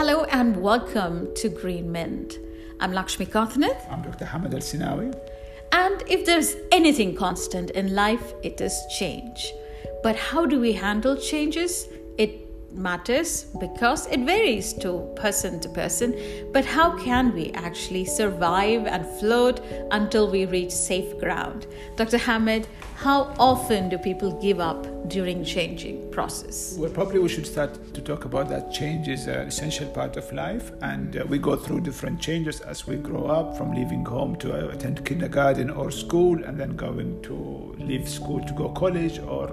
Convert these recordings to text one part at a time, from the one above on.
Hello and welcome to Green Mint. I'm Lakshmi Kothaneth. I'm Dr. Hamad Al Sinawi. And if there's anything constant in life, it is change. But how do we handle changes? It matters because it varies to person to person. But how can we actually survive and float until we reach safe ground? Dr. Hamid, how often do people give up during changing process? Well, probably we should start to talk about that change is an essential part of life, and uh, we go through different changes as we grow up, from leaving home to attend kindergarten or school, and then going to leave school to go college or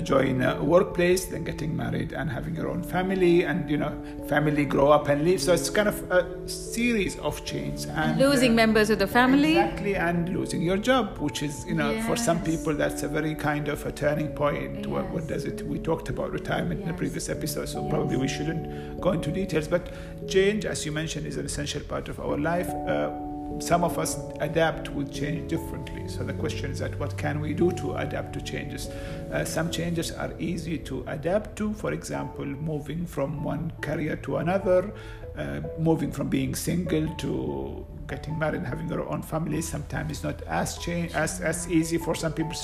join a workplace, then getting married and having your own family, and you know, family grow up and leave. So it's kind of a series of change and losing uh, members of the family. Exactly, and losing your job, which is you know, yes. for some people that's a very kind of a turning point. Yes. What, what, does it? We talked about retirement yes. in the previous episode, so probably we shouldn't go into details. But change, as you mentioned, is an essential part of our life. Uh, some of us adapt with change differently. So the question is that what can we do to adapt to changes? Uh, some changes are easy to adapt to. For example, moving from one career to another, uh, moving from being single to getting married and having your own family. Sometimes it's not as as as easy for some people,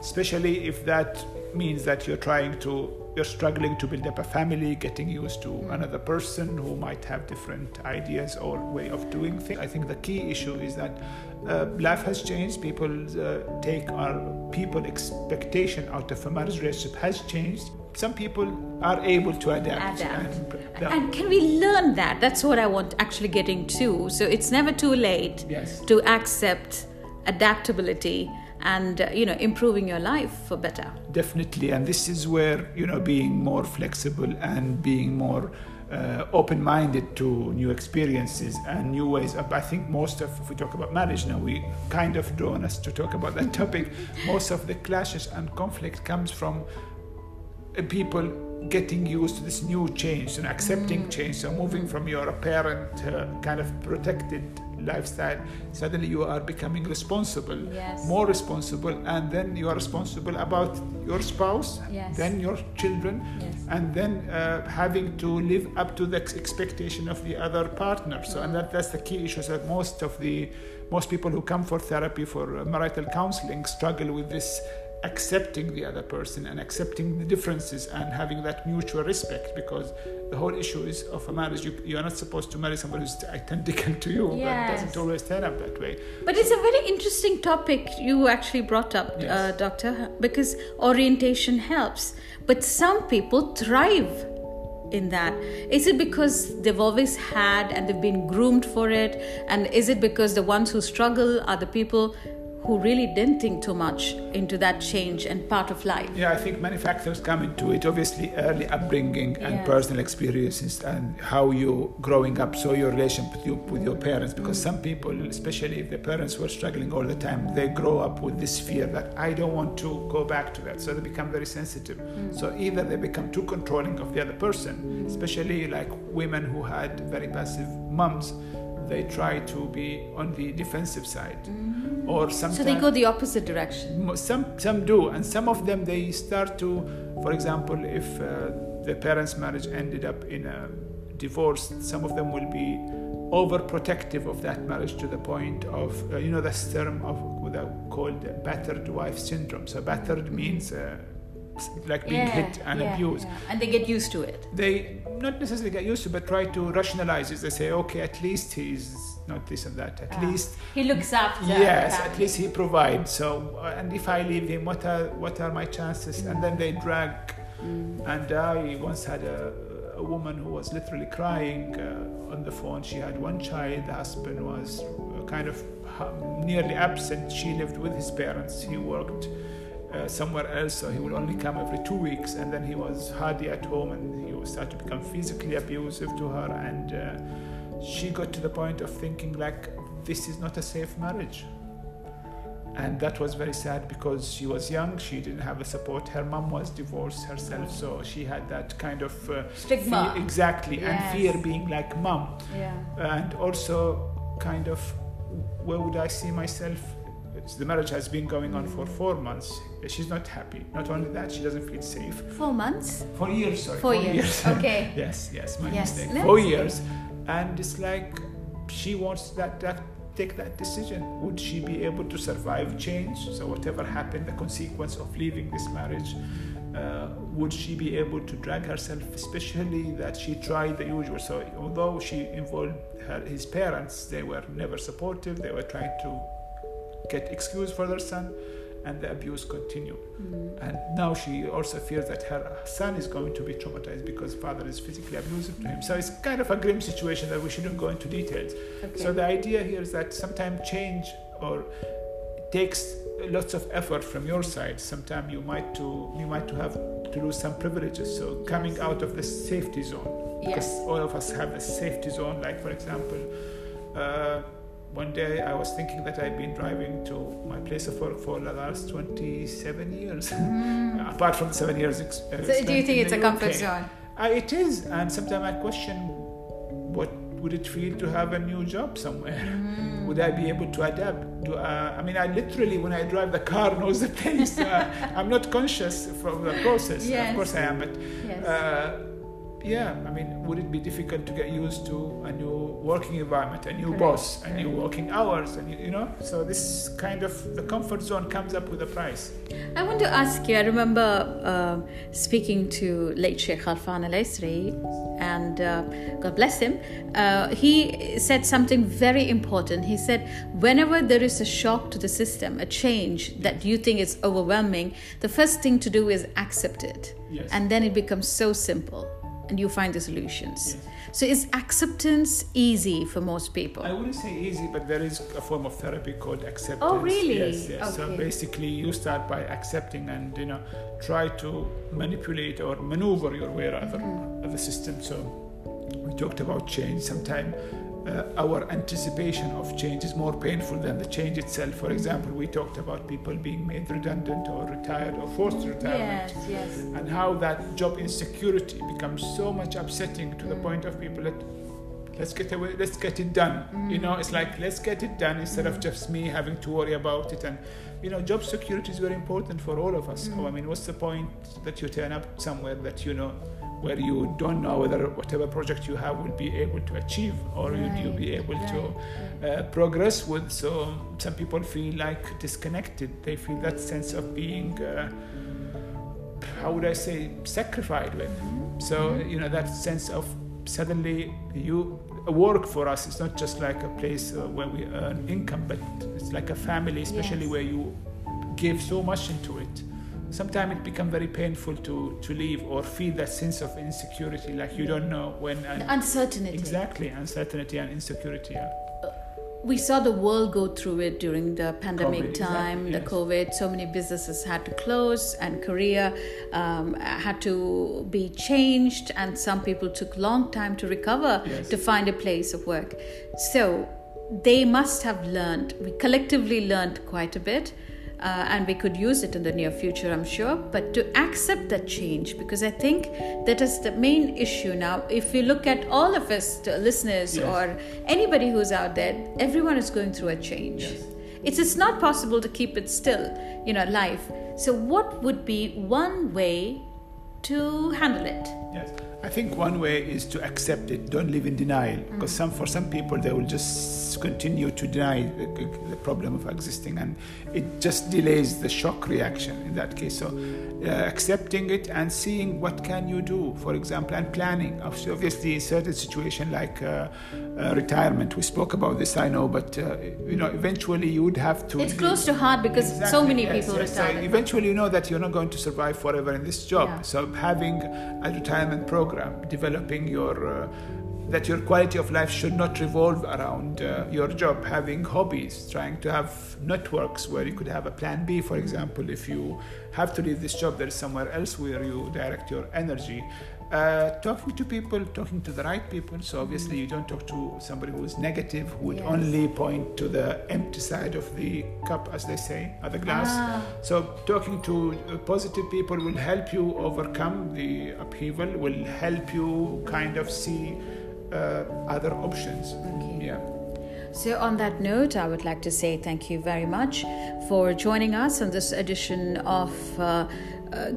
especially if that means that you're trying to you're struggling to build up a family, getting used to another person who might have different ideas or way of doing things. I think the key issue is that uh, life has changed. People uh, take our people expectation out of a marriage relationship has changed. Some people are able to adapt. adapt. And, and, can we learn that? That's what I want actually getting to. So it's never too late yes. to accept adaptability and uh, you know improving your life for better. Definitely and this is where you know being more flexible and being more uh, open-minded to new experiences and new ways of, i think most of if we talk about marriage now we kind of drawn us to talk about that topic. Most of the clashes and conflict comes from uh, people getting used to this new change and accepting mm. change. So moving from your parent uh, kind of protected lifestyle, suddenly you are becoming responsible, yes. more responsible, and then you are responsible about your spouse, yes. then your children, yes. and then uh, having to live up to the expectation of the other partner. So, and that, that's the key issue. That most of the most people who come for therapy for marital counseling struggle with this accepting the other person and accepting the differences and having that mutual respect because the whole issue is of a marriage. You, you are not supposed to marry somebody who's identical to you. Yes. but doesn't always turn up that way. But it's a very interesting topic you actually brought up yes. uh, doctor because orientation helps. But some people thrive in that. Is it because they've always had and they've been groomed for it? And is it because the ones who struggle are the people who really didn't think too much into that change and part of life. Yeah, I think many factors come into it. Obviously, early upbringing and yes. personal experiences and how you growing up, so your relationship with, you, with your parents. Because mm. some people, especially if the parents were struggling all the time, they grow up with this fear that I don't want to go back to that. So they become very sensitive. Mm. So either they become too controlling of the other person, especially like women who had very passive moms, they try to be on the defensive side. Mm or sometimes so they go the opposite direction. Some some do and some of them they start to for example if uh, the parents marriage ended up in a divorce some of them will be overprotective of that marriage to the point of uh, you know this term of what called battered wife syndrome. So battered means uh, like being yeah, hit and yeah, abused yeah. and they get used to it they not necessarily get used to but try to rationalize it they say okay at least he's not this and that. At least he looks after. Yes, at least he provides. So, uh, and if I leave him, what are what are my chances? Mm. And then they drag. Mm. And I once had a, a woman who was literally crying uh, on the phone. She had one child. The husband was uh, kind of nearly absent. She lived with his parents. He worked. Uh, somewhere else, so he would only come every two weeks, and then he was hardly at home, and he started to become physically abusive to her, and uh, she got to the point of thinking like this is not a safe marriage and that was very sad because she was young she didn't have a support her mom was divorced herself so she had that kind of uh, stigma fear, exactly yes. and fear being like mom yeah. and also kind of where would i see myself the marriage has been going on for four months. She's not happy. Not only that, she doesn't feel safe. Four months? Four years, sorry. Four, four years. years. Okay. yes, yes, my yes. mistake. Let's four years. And it's like she wants that, that take that decision. Would she be able to survive change? So whatever happened, the consequence of leaving this marriage, uh, would she be able to drag herself, especially that she tried the usual? So although she involved her, his parents, they were never supportive. They were trying to get excuse for their son and the abuse continued. Mm. And now she also fears that her son is going to be traumatized because father is physically abusive to him. So it's kind of a grim situation that we shouldn't go into details. Okay. So the idea here is that sometimes change or takes lots of effort from your side. Sometimes you might to you might to have to lose some privileges. So coming yes. out of the safety zone, because all of us have a safety zone. Like for example. Uh, one day I was thinking that I've been driving to my place of work for the last 27 years, mm. apart from the seven years. Ex- uh, so, do you think it's a comfort zone? Uh, it is, and sometimes I question what would it feel to have a new job somewhere? Mm. Would I be able to adapt? Do, uh, I mean, I literally, when I drive the car, knows the place. Uh, I'm not conscious from the process. Yes. Of course, I am, but. Yes uh, yeah, I mean, would it be difficult to get used to a new working environment, a new Correct. boss, a new working hours, and you know? So this kind of the comfort zone comes up with a price. I want to ask you. I remember uh, speaking to late Sheikh Khalfan Al Isri, and uh, God bless him. Uh, he said something very important. He said, whenever there is a shock to the system, a change that you think is overwhelming, the first thing to do is accept it, yes. and then it becomes so simple and you find the solutions. Yes. So is acceptance easy for most people? I wouldn't say easy, but there is a form of therapy called acceptance. Oh, really? Yes, yes. Okay. So basically, you start by accepting and you know try to manipulate or maneuver your way rather mm-hmm. of the system. So we talked about change. Sometimes uh, our anticipation of change is more painful than the change itself. For example, we talked about people being made redundant or retired or forced retirement, yes, yes. and how that job insecurity becomes so much upsetting to mm. the point of people that let's get away, let's get it done. Mm. You know, it's like let's get it done instead mm. of just me having to worry about it. And you know, job security is very important for all of us. Mm. So, I mean, what's the point that you turn up somewhere that you know? Where you don't know whether whatever project you have will be able to achieve or right. will you be able right. to uh, progress with. So some people feel like disconnected. They feel that sense of being, uh, how would I say, sacrificed with. Mm-hmm. So you know that sense of suddenly you work for us. It's not just like a place uh, where we earn income, but it's like a family, especially yes. where you give so much into it sometimes it becomes very painful to, to leave or feel that sense of insecurity, like you don't know when. And uncertainty. Exactly, uncertainty and insecurity. Yeah. Uh, we saw the world go through it during the pandemic COVID, time, exactly, the yes. COVID. So many businesses had to close, and Korea um, had to be changed, and some people took long time to recover yes. to find a place of work. So they must have learned. We collectively learned quite a bit uh, and we could use it in the near future, I'm sure. But to accept that change, because I think that is the main issue now. If you look at all of us, listeners, yes. or anybody who's out there, everyone is going through a change. Yes. It's, it's not possible to keep it still, you know, life. So, what would be one way to handle it? Yes. I think one way is to accept it. Don't live in denial, because mm. some for some people they will just continue to deny the, the, problem of existing, and it just delays the shock reaction in that case. So, uh, accepting it and seeing what can you do, for example, and planning. Obviously, in certain situation like uh, uh, retirement, we spoke about this, I know, but uh, you know, eventually you would have to. It's close to heart because exactly, so many yes, people yes, retire. eventually, you know that you're not going to survive forever in this job. Yeah. So having a retirement program, developing your uh, that your quality of life should not revolve around uh, your job, having hobbies, trying to have networks where you could have a plan B, for example, if you have to leave this job, there is somewhere else where you direct your energy. Uh, talking to people, talking to the right people. So obviously, you don't talk to somebody who is negative, who would yes. only point to the empty side of the cup, as they say, or the glass. Ah. So talking to uh, positive people will help you overcome the upheaval. Will help you kind of see uh, other options. Okay. Yeah. So, on that note, I would like to say thank you very much for joining us on this edition of. Uh, uh,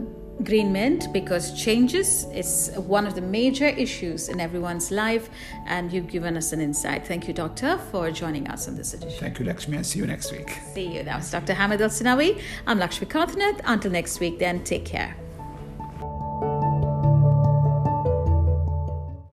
Green Mint because changes is one of the major issues in everyone's life, and you've given us an insight. Thank you, Doctor, for joining us on this edition. Thank you, Lakshmi, and see you next week. See you. That was Dr. Hamid Al Sinawi. I'm Lakshmi Kothaneth. Until next week, then, take care.